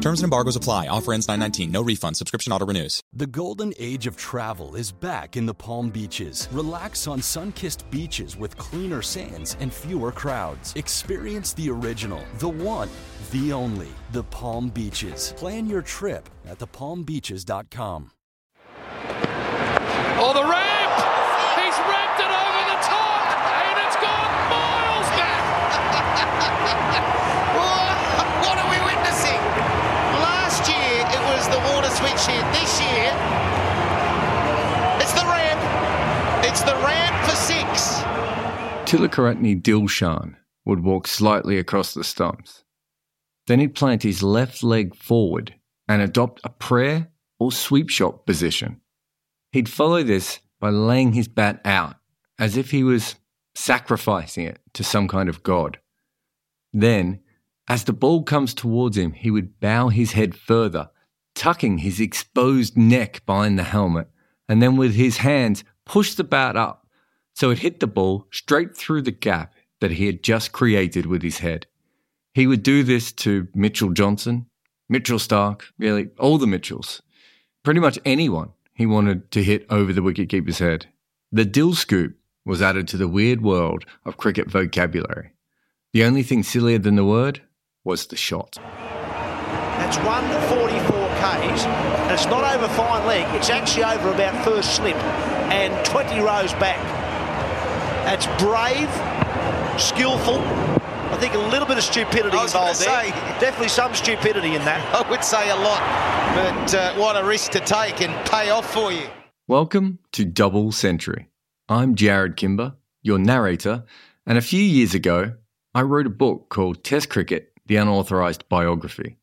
Terms and embargoes apply. Offer ends 919. No refund. Subscription auto renews. The golden age of travel is back in the Palm Beaches. Relax on sun-kissed beaches with cleaner sands and fewer crowds. Experience the original, the one, the only, the Palm Beaches. Plan your trip at thepalmbeaches.com. Oh, the ramp! Tillakaratne Dilshan would walk slightly across the stumps. Then he'd plant his left leg forward and adopt a prayer or sweep shot position. He'd follow this by laying his bat out as if he was sacrificing it to some kind of god. Then, as the ball comes towards him, he would bow his head further, tucking his exposed neck behind the helmet, and then with his hands push the bat up so it hit the ball straight through the gap that he had just created with his head. He would do this to Mitchell Johnson, Mitchell Starc, really all the Mitchells, pretty much anyone he wanted to hit over the wicketkeeper's head. The dill scoop was added to the weird world of cricket vocabulary. The only thing sillier than the word was the shot. That's 144 Ks, it's not over fine leg, it's actually over about first slip and 20 rows back. That's brave, skillful. I think a little bit of stupidity I was involved there. say. Definitely some stupidity in that. I would say a lot, but uh, what a risk to take and pay off for you. Welcome to Double Century. I'm Jarrod Kimber, your narrator, and a few years ago, I wrote a book called Test Cricket The Unauthorized Biography.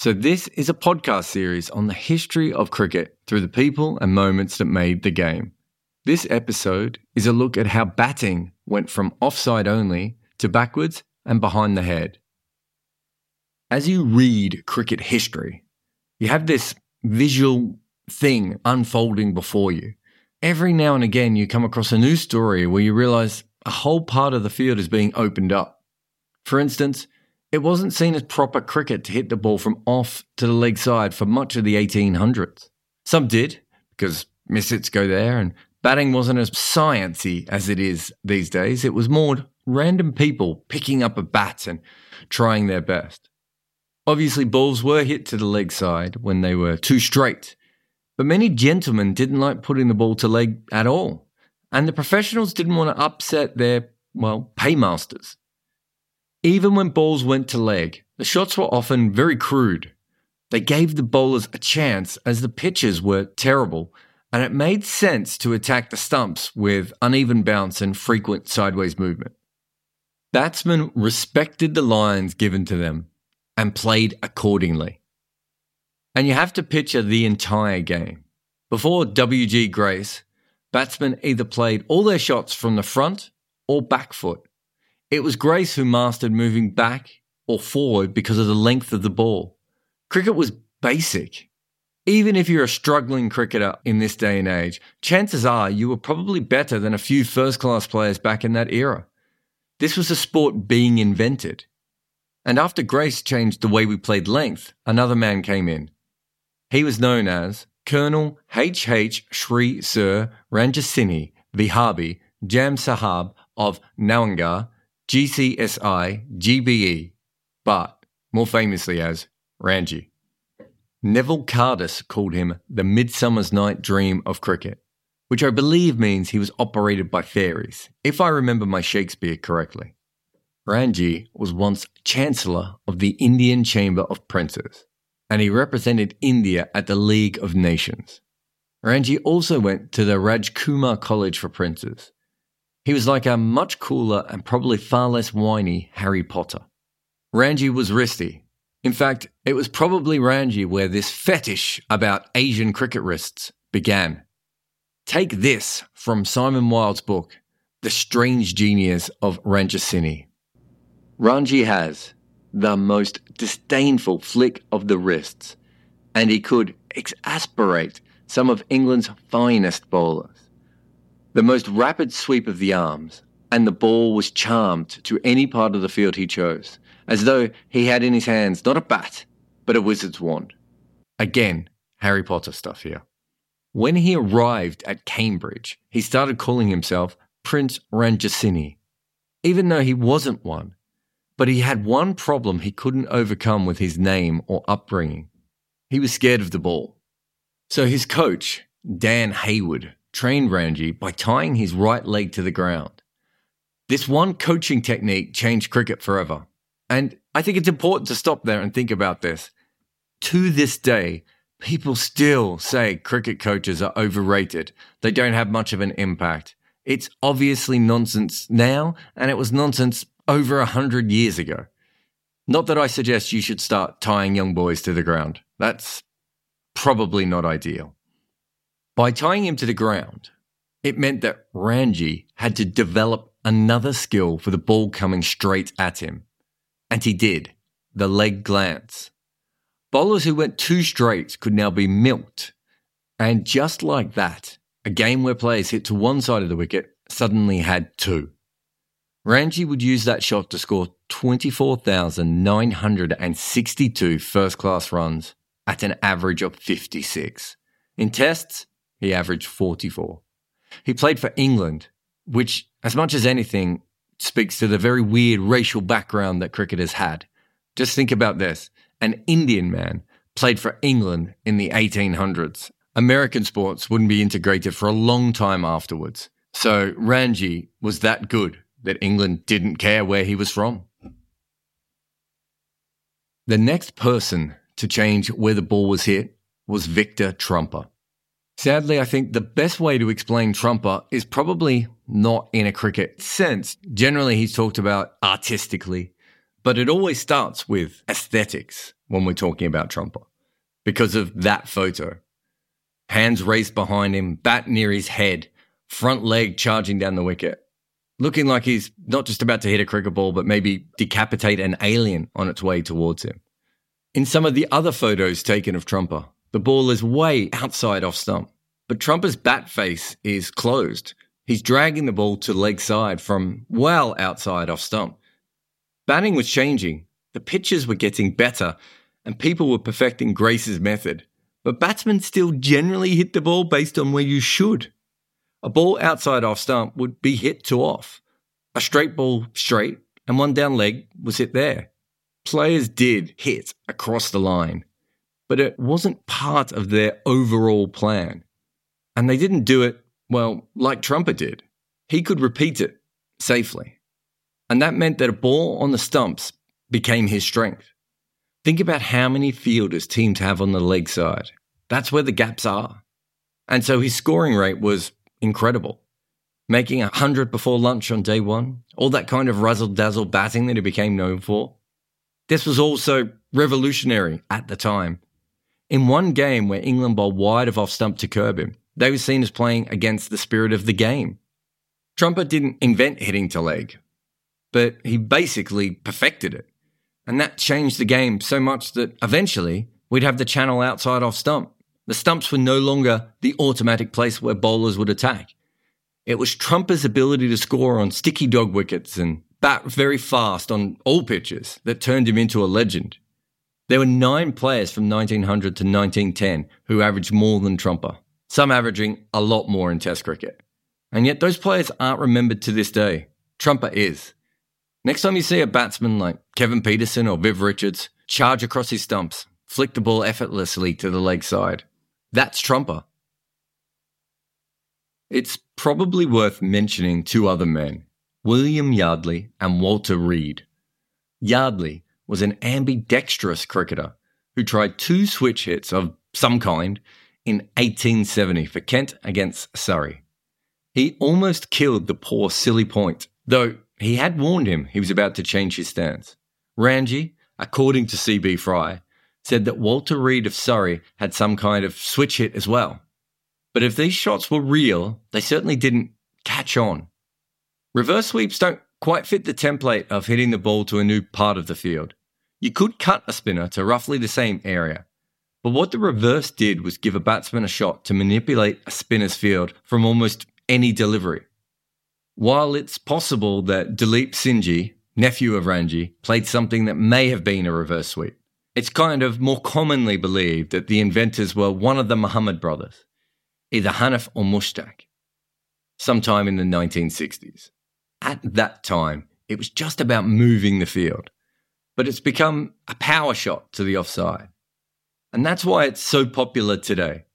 So, this is a podcast series on the history of cricket through the people and moments that made the game. This episode is a look at how batting went from offside only to backwards and behind the head. As you read cricket history, you have this visual thing unfolding before you. Every now and again, you come across a new story where you realize a whole part of the field is being opened up. For instance, it wasn't seen as proper cricket to hit the ball from off to the leg side for much of the 1800s. Some did, because misfits go there, and batting wasn't as sciency as it is these days. It was more random people picking up a bat and trying their best. Obviously, balls were hit to the leg side when they were too straight, but many gentlemen didn't like putting the ball to leg at all, and the professionals didn't want to upset their, well, paymasters. Even when balls went to leg, the shots were often very crude. They gave the bowlers a chance as the pitches were terrible, and it made sense to attack the stumps with uneven bounce and frequent sideways movement. Batsmen respected the lines given to them and played accordingly. And you have to picture the entire game. Before W.G. Grace, batsmen either played all their shots from the front or back foot. It was Grace who mastered moving back or forward because of the length of the ball. Cricket was basic. Even if you're a struggling cricketer in this day and age, chances are you were probably better than a few first class players back in that era. This was a sport being invented. And after Grace changed the way we played length, another man came in. He was known as Colonel H. H. Shri Sir Ranjitsinhji Vibhaji Jam Sahab of Nawanagar, GCSI GBE, but more famously as Ranji. Neville Cardus called him the Midsummer's Night Dream of cricket, which I believe means he was operated by fairies, if I remember my Shakespeare correctly. Ranji was once Chancellor of the Indian Chamber of Princes, and he represented India at the League of Nations. Ranji also went to the Rajkumar College for Princes. He was like a much cooler and probably far less whiny Harry Potter. Ranji was wristy. In fact, it was probably Ranji where this fetish about Asian cricket wrists began. Take this from Simon Wilde's book, The Strange Genius of Ranjitsinhji. Ranji has the most disdainful flick of the wrists, and he could exasperate some of England's finest bowlers. The most rapid sweep of the arms, and the ball was charmed to any part of the field he chose, as though he had in his hands not a bat, but a wizard's wand. Again, Harry Potter stuff here. When he arrived at Cambridge, he started calling himself Prince Ranjitsinhji, even though he wasn't one. But he had one problem he couldn't overcome with his name or upbringing. He was scared of the ball. So his coach, Dan Hayward, trained Ranji by tying his right leg to the ground. This one coaching technique changed cricket forever. And I think it's important to stop there and think about this. To this day, people still say cricket coaches are overrated. They don't have much of an impact. It's obviously nonsense now, and it was nonsense over a hundred years ago. Not that I suggest you should start tying young boys to the ground. That's probably not ideal. By tying him to the ground, it meant that Ranji had to develop another skill for the ball coming straight at him. And he did the leg glance. Bowlers who went too straight could now be milked. And just like that, a game where players hit to one side of the wicket suddenly had two. Ranji would use that shot to score 24,962 first class runs at an average of 56. In tests, he averaged 44. He played for England, which, as much as anything, speaks to the very weird racial background that cricket has had. Just think about this an Indian man played for England in the 1800s. American sports wouldn't be integrated for a long time afterwards. So Ranji was that good that England didn't care where he was from. The next person to change where the ball was hit was Victor Trumper. Sadly, I think the best way to explain Trumper is probably not in a cricket sense. Generally, he's talked about artistically, but it always starts with aesthetics when we're talking about Trumper because of that photo. Hands raised behind him, bat near his head, front leg charging down the wicket, looking like he's not just about to hit a cricket ball, but maybe decapitate an alien on its way towards him. In some of the other photos taken of Trumper, the ball is way outside off stump, but Trumper's bat face is closed. He's dragging the ball to leg side from well outside off stump. Batting was changing, the pitches were getting better, and people were perfecting Grace's method. But batsmen still generally hit the ball based on where you should. A ball outside off stump would be hit to off. A straight ball straight, and one down leg was hit there. Players did hit across the line, but it wasn't part of their overall plan. And they didn't do it, well, like Trumper did. He could repeat it safely. And that meant that a ball on the stumps became his strength. Think about how many fielders teams have on the leg side. That's where the gaps are. And so his scoring rate was incredible. Making 100 before lunch on day one, all that kind of razzle dazzle batting that he became known for. This was also revolutionary at the time. In one game where England bowled wide of off stump to curb him, they were seen as playing against the spirit of the game. Trumper didn't invent hitting to leg, but he basically perfected it. And that changed the game so much that eventually we'd have the channel outside off stump. The stumps were no longer the automatic place where bowlers would attack. It was Trumper's ability to score on sticky dog wickets and bat very fast on all pitches that turned him into a legend. There were nine players from 1900 to 1910 who averaged more than Trumper, some averaging a lot more in Test cricket. And yet those players aren't remembered to this day. Trumper is. Next time you see a batsman like Kevin Pietersen or Viv Richards charge across his stumps, flick the ball effortlessly to the leg side, that's Trumper. It's probably worth mentioning two other men, William Yardley and Walter Read. Yardley was an ambidextrous cricketer who tried two switch hits of some kind in 1870 for Kent against Surrey. He almost killed the poor silly point, though he had warned him he was about to change his stance. Ranji, according to CB Fry, said that Walter Read of Surrey had some kind of switch hit as well. But if these shots were real, they certainly didn't catch on. Reverse sweeps don't quite fit the template of hitting the ball to a new part of the field. You could cut a spinner to roughly the same area, but what the reverse did was give a batsman a shot to manipulate a spinner's field from almost any delivery. While it's possible that Duleepsinhji, nephew of Ranji, played something that may have been a reverse sweep, it's kind of more commonly believed that the inventors were one of the Muhammad brothers, either Hanif or Mushtaq, sometime in the 1960s. At that time, it was just about moving the field, but it's become a power shot to the offside. And that's why it's so popular today.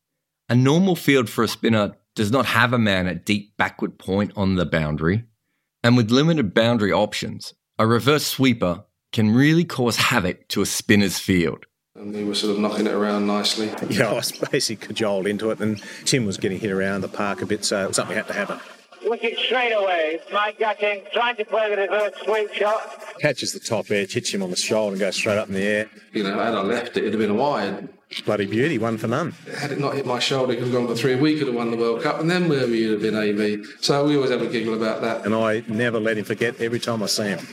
A normal field for a spinner does not have a man at deep backward point on the boundary. And with limited boundary options, a reverse sweeper can really cause havoc to a spinner's field. And they were sort of knocking it around nicely. Yeah, I was basically cajoled into it, and Tim was getting hit around the park a bit, so something had to happen. Wicket straight away. Mike Gatting trying to play the reverse sweep shot. Catches the top edge, hits him on the shoulder, and goes straight up in the air. You know, had I left it, it'd have been a wide. Bloody beauty, one for none. Had it not hit my shoulder, it could have gone for three. We could have won the World Cup, and then where we would have been, AV. So we always have a giggle about that. And I never let him forget every time I see him.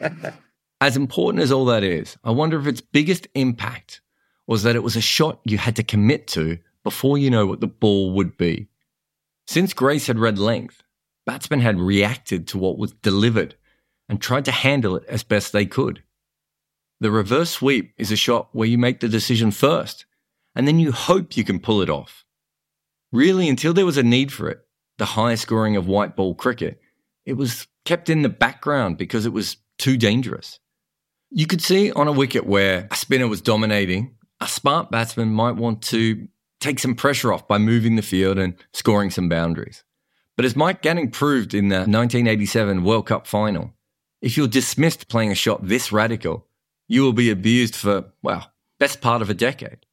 as important as all that is, I wonder if its biggest impact was that it was a shot you had to commit to before you know what the ball would be. Since Grace had read length, batsmen had reacted to what was delivered and tried to handle it as best they could. The reverse sweep is a shot where you make the decision first, and then you hope you can pull it off. Really, until there was a need for it, the highest scoring of white ball cricket, it was kept in the background because it was too dangerous. You could see on a wicket where a spinner was dominating, a smart batsman might want to take some pressure off by moving the field and scoring some boundaries. But as Mike Gatting proved in the 1987 World Cup final, if you're dismissed playing a shot this radical, you will be abused for, well, best part of a decade.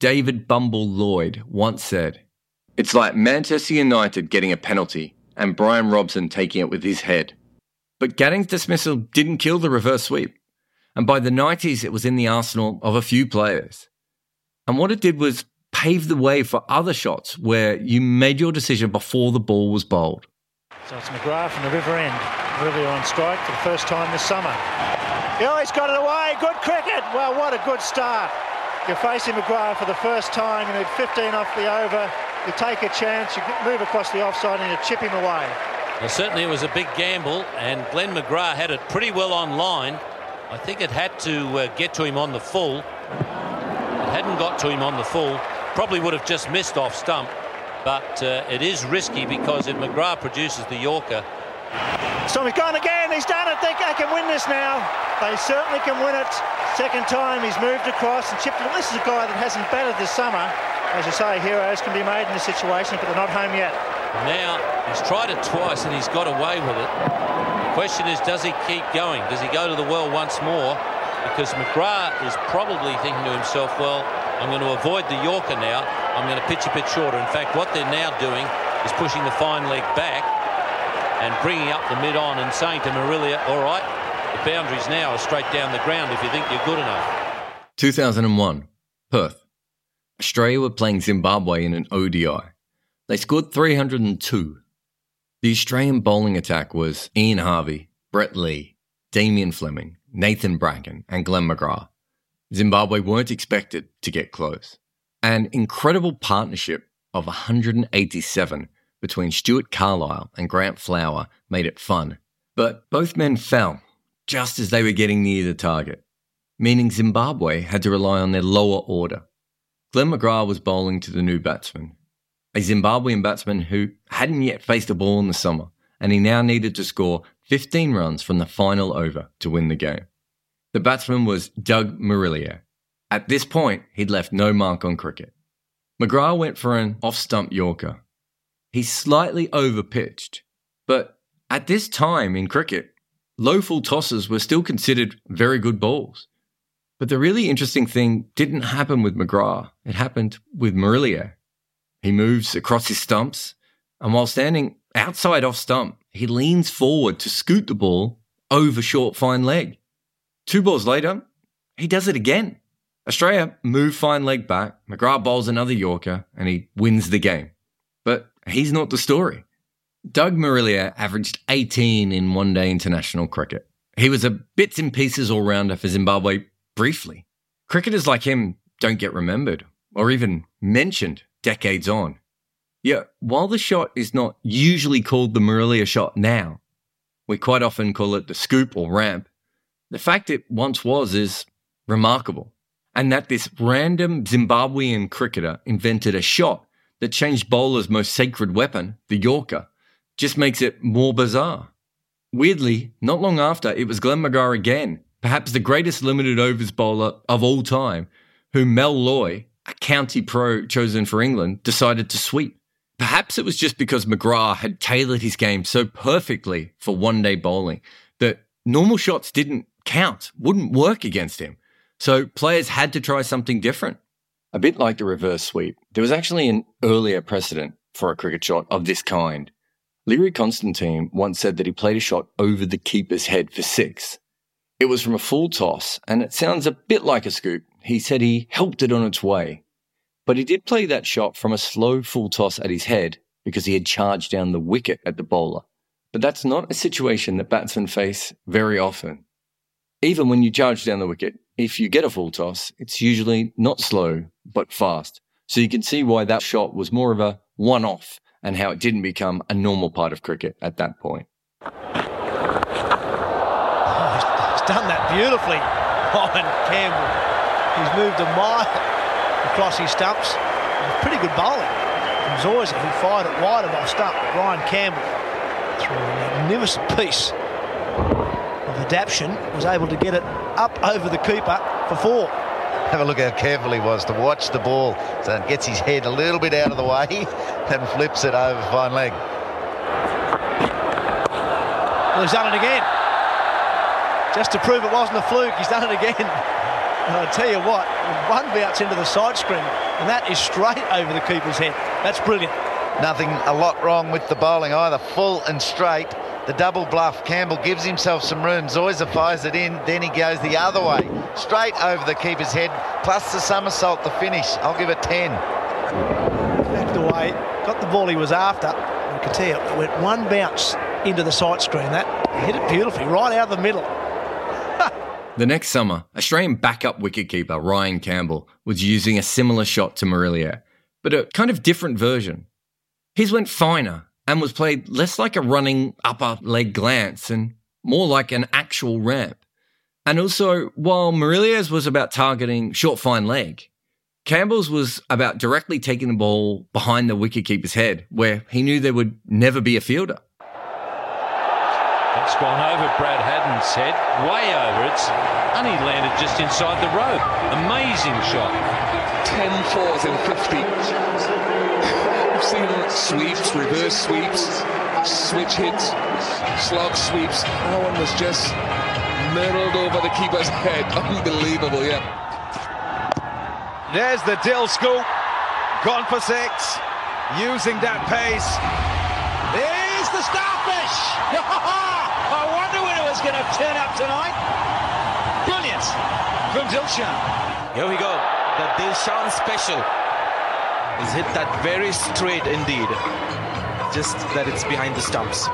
David Bumble Lloyd once said, It's like Manchester United getting a penalty and Brian Robson taking it with his head. But Gatting's dismissal didn't kill the reverse sweep. And by the 90s, it was in the arsenal of a few players. And what it did was pave the way for other shots where you made your decision before the ball was bowled. So it's McGrath from the river end, really on strike for the first time this summer. Oh, he's got it away. Good cricket. Well, what a good start. You're facing McGrath for the first time. You need 15 off the over. You take a chance. You move across the offside and you chip him away. Well, certainly it was a big gamble, and Glenn McGrath had it pretty well on line. I think it had to uh, get to him on the full. It hadn't got to him on the full. Probably would have just missed off stump. But uh, it is risky because if McGrath produces the Yorker. So he's gone again. He's done it. Think they can win this now. They certainly can win it. Second time he's moved across and chipped it. This is a guy that hasn't batted this summer. As you say, heroes can be made in this situation, but they're not home yet. Now, he's tried it twice and he's got away with it. The question is, does he keep going? Does he go to the well once more? Because McGrath is probably thinking to himself, well, I'm going to avoid the Yorker now. I'm going to pitch a bit shorter. In fact, what they're now doing is pushing the fine leg back and bringing up the mid-on and saying to Marillier, all right, the boundaries now are straight down the ground if you think you're good enough. 2001, Perth. Australia were playing Zimbabwe in an ODI. They scored 302. The Australian bowling attack was Ian Harvey, Brett Lee, Damien Fleming, Nathan Bracken, and Glenn McGrath. Zimbabwe weren't expected to get close. An incredible partnership of 187 between Stuart Carlisle and Grant Flower made it fun. But both men fell just as they were getting near the target, meaning Zimbabwe had to rely on their lower order. Glenn McGrath was bowling to the new batsman, a Zimbabwean batsman who hadn't yet faced a ball in the summer, and he now needed to score 15 runs from the final over to win the game. The batsman was Doug Marillier. At this point, he'd left no mark on cricket. McGrath went for an off stump Yorker. He slightly overpitched, but at this time in cricket, low full tosses were still considered very good balls. But the really interesting thing didn't happen with McGrath, it happened with Marillier. He moves across his stumps, and while standing outside off stump, he leans forward to scoot the ball over short fine leg. Two balls later, he does it again. Australia move fine leg back, McGrath bowls another Yorker, and he wins the game. But he's not the story. Doug Marillier averaged 18 in one day international cricket. He was a bits and pieces all rounder for Zimbabwe briefly. Cricketers like him don't get remembered or even mentioned decades on. Yet, while the shot is not usually called the Marillier shot now, we quite often call it the scoop or ramp, the fact it once was is remarkable. And that this random Zimbabwean cricketer invented a shot that changed bowlers' most sacred weapon, the Yorker, just makes it more bizarre. Weirdly, not long after, it was Glenn McGrath again, perhaps the greatest limited overs bowler of all time, who Mal Loye, a county pro chosen for England, decided to sweep. Perhaps it was just because McGrath had tailored his game so perfectly for one day bowling normal shots didn't count, wouldn't work against him. So players had to try something different. A bit like the reverse sweep, there was actually an earlier precedent for a cricket shot of this kind. Learie Constantine once said that he played a shot over the keeper's head for six. It was from a full toss, and it sounds a bit like a scoop. He said he helped it on its way. But he did play that shot from a slow full toss at his head because he had charged down the wicket at the bowler. But that's not a situation that batsmen face very often. Even when you charge down the wicket, if you get a full toss, it's usually not slow, but fast. So you can see why that shot was more of a one off and how it didn't become a normal part of cricket at that point. Oh, he's done that beautifully, oh, Ryan Campbell. He's moved a mile across his stumps. Pretty good bowling. Was always he fired it wide of off stump. Ryan Campbell, through a magnificent piece of adaptation, was able to get it up over the keeper for four. Have a look how careful he was to watch the ball so it gets his head a little bit out of the way and flips it over fine leg. Well, he's done it again. Just to prove it wasn't a fluke, he's done it again. And I tell you what, one bounce into the side screen, and that is straight over the keeper's head. That's brilliant. Nothing a lot wrong with the bowling either. Full and straight. The double bluff. Campbell gives himself some room. Zoysa fires it in. Then he goes the other way. Straight over the keeper's head. Plus the somersault to finish. I'll give it 10. Backed away. Got the ball he was after. You can tell it went one bounce into the side screen. That hit it beautifully, right out of the middle. The next summer, Australian backup wicketkeeper Ryan Campbell was using a similar shot to Marillier, but a kind of different version. His went finer and was played less like a running upper leg glance and more like an actual ramp. And also, while Marillier's was about targeting short fine leg, Campbell's was about directly taking the ball behind the wicketkeeper's head, where he knew there would never be a fielder. That's gone over Brad Haddin's head, way over. It's he landed just inside the rope. Amazing shot. 10 fours in 50. We've seen sweeps, reverse sweeps, switch hits, slog sweeps. That one was just middled over the keeper's head. Unbelievable, yeah. There's the Dill scoop. Gone for six. Using that pace. There's the starfish. I wonder when it was going to turn up tonight. Brilliant from Dilshan. Here we go. The Dilshan special. He's hit that very straight indeed. Just that it's behind the stumps.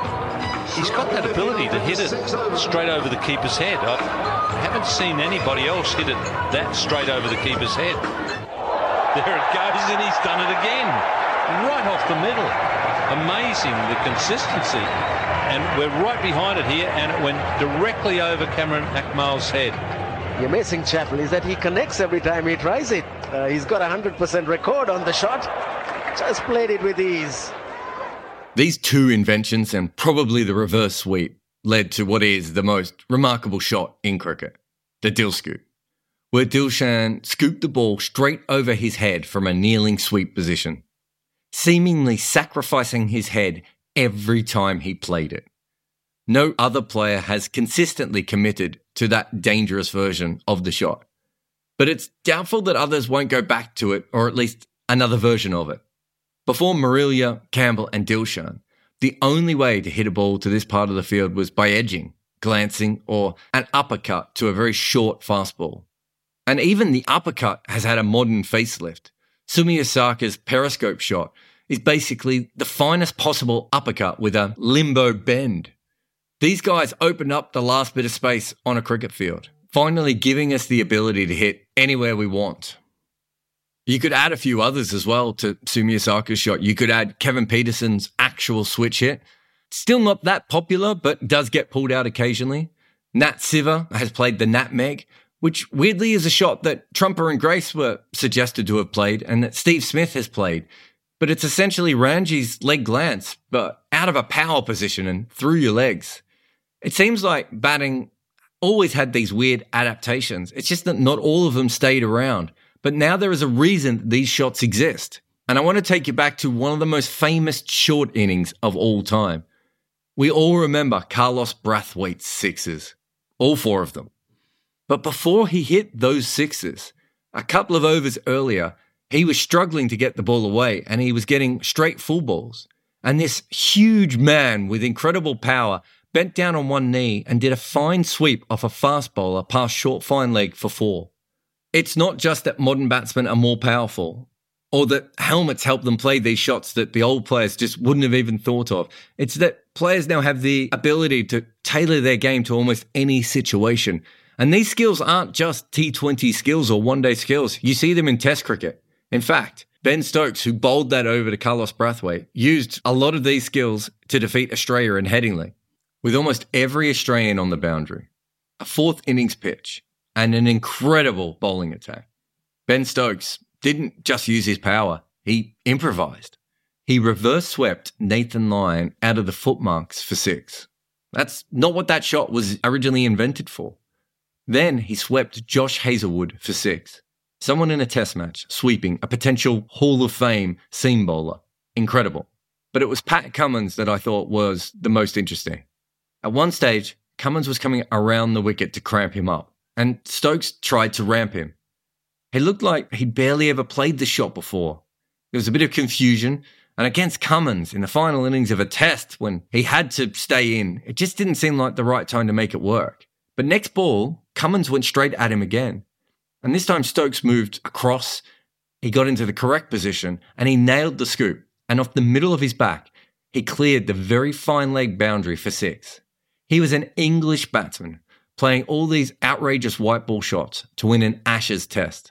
He's got that ability to hit it straight over the keeper's head. I haven't seen anybody else hit it that straight over the keeper's head. There it goes, and he's done it again. Right off the middle. Amazing the consistency and we're right behind it here, and it went directly over Kamran Akmal's head. The amazing, Chapel is that he connects every time he tries it. Uh, he's got a 100% record on the shot. Just played it with ease. These two inventions, and probably the reverse sweep, led to what is the most remarkable shot in cricket the Dill scoop, where Dilshan scooped the ball straight over his head from a kneeling sweep position, seemingly sacrificing his head every time he played it. No other player has consistently committed to that dangerous version of the shot. But it's doubtful that others won't go back to it, or at least another version of it. Before Marillier, Campbell, and Dilshan, the only way to hit a ball to this part of the field was by edging, glancing, or an uppercut to a very short fastball. And even the uppercut has had a modern facelift. Sumi Osaka's periscope shot is basically the finest possible uppercut with a limbo bend. These guys opened up the last bit of space on a cricket field, finally giving us the ability to hit anywhere we want. You could add a few others as well to Sumi Osaka's shot. You could add Kevin Pietersen's actual switch hit. Still not that popular, but does get pulled out occasionally. Nat Sciver has played the Nutmeg, which weirdly is a shot that Trumper and Grace were suggested to have played and that Steve Smith has played. But it's essentially Ranji's leg glance, but out of a power position and through your legs. It seems like batting always had these weird adaptations. It's just that not all of them stayed around. But now there is a reason these shots exist. And I want to take you back to one of the most famous short innings of all time. We all remember Carlos Brathwaite's sixes, all four of them. But before he hit those sixes, a couple of overs earlier, he was struggling to get the ball away and he was getting straight full balls. And this huge man with incredible power bent down on one knee and did a fine sweep off a fast bowler past short fine leg for four. It's not just that modern batsmen are more powerful or that helmets help them play these shots that the old players just wouldn't have even thought of. It's that players now have the ability to tailor their game to almost any situation. And these skills aren't just T20 skills or one day skills. You see them in Test cricket. In fact, Ben Stokes, who bowled that over to Carlos Brathwaite, used a lot of these skills to defeat Australia in Headingley with almost every Australian on the boundary, a fourth innings pitch, and an incredible bowling attack. Ben Stokes didn't just use his power, he improvised. He reverse swept Nathan Lyon out of the footmarks for six. That's not what that shot was originally invented for. Then he swept Josh Hazlewood for six. Someone in a test match sweeping a potential Hall of Fame seam bowler. Incredible. But it was Pat Cummins that I thought was the most interesting. At one stage, Cummins was coming around the wicket to cramp him up, and Stokes tried to ramp him. He looked like he'd barely ever played the shot before. There was a bit of confusion, and against Cummins in the final innings of a test when he had to stay in, it just didn't seem like the right time to make it work. But next ball, Cummins went straight at him again. And this time Stokes moved across, he got into the correct position, and he nailed the scoop. And off the middle of his back, he cleared the very fine leg boundary for six. He was an English batsman playing all these outrageous white ball shots to win an Ashes test.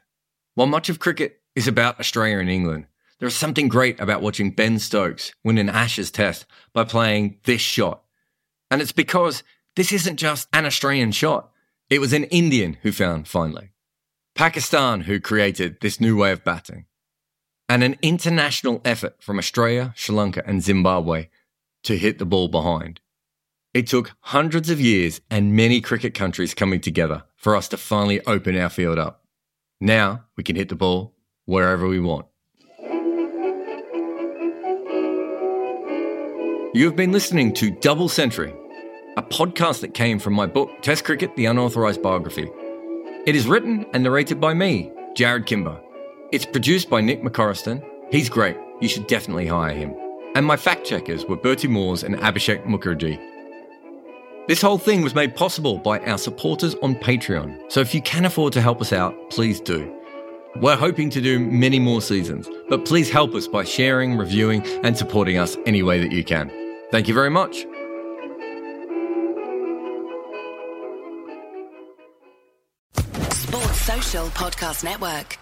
While much of cricket is about Australia and England, there is something great about watching Ben Stokes win an Ashes test by playing this shot. And it's because this isn't just an Australian shot. It was an Indian who found finally, Pakistan who created this new way of batting, and an international effort from Australia, Sri Lanka, and Zimbabwe to hit the ball behind. It took hundreds of years and many cricket countries coming together for us to finally open our field up. Now we can hit the ball wherever we want. You have been listening to Double Century, a podcast that came from my book, Test Cricket The Unauthorized Biography. It is written and narrated by me, Jarrod Kimber. It's produced by Nick McCorriston. He's great. You should definitely hire him. And my fact checkers were Bertie Moores and Abhishek Mukerjee. This whole thing was made possible by our supporters on Patreon. So if you can afford to help us out, please do. We're hoping to do many more seasons, but please help us by sharing, reviewing, and supporting us any way that you can. Thank you very much. Sports Social Podcast Network.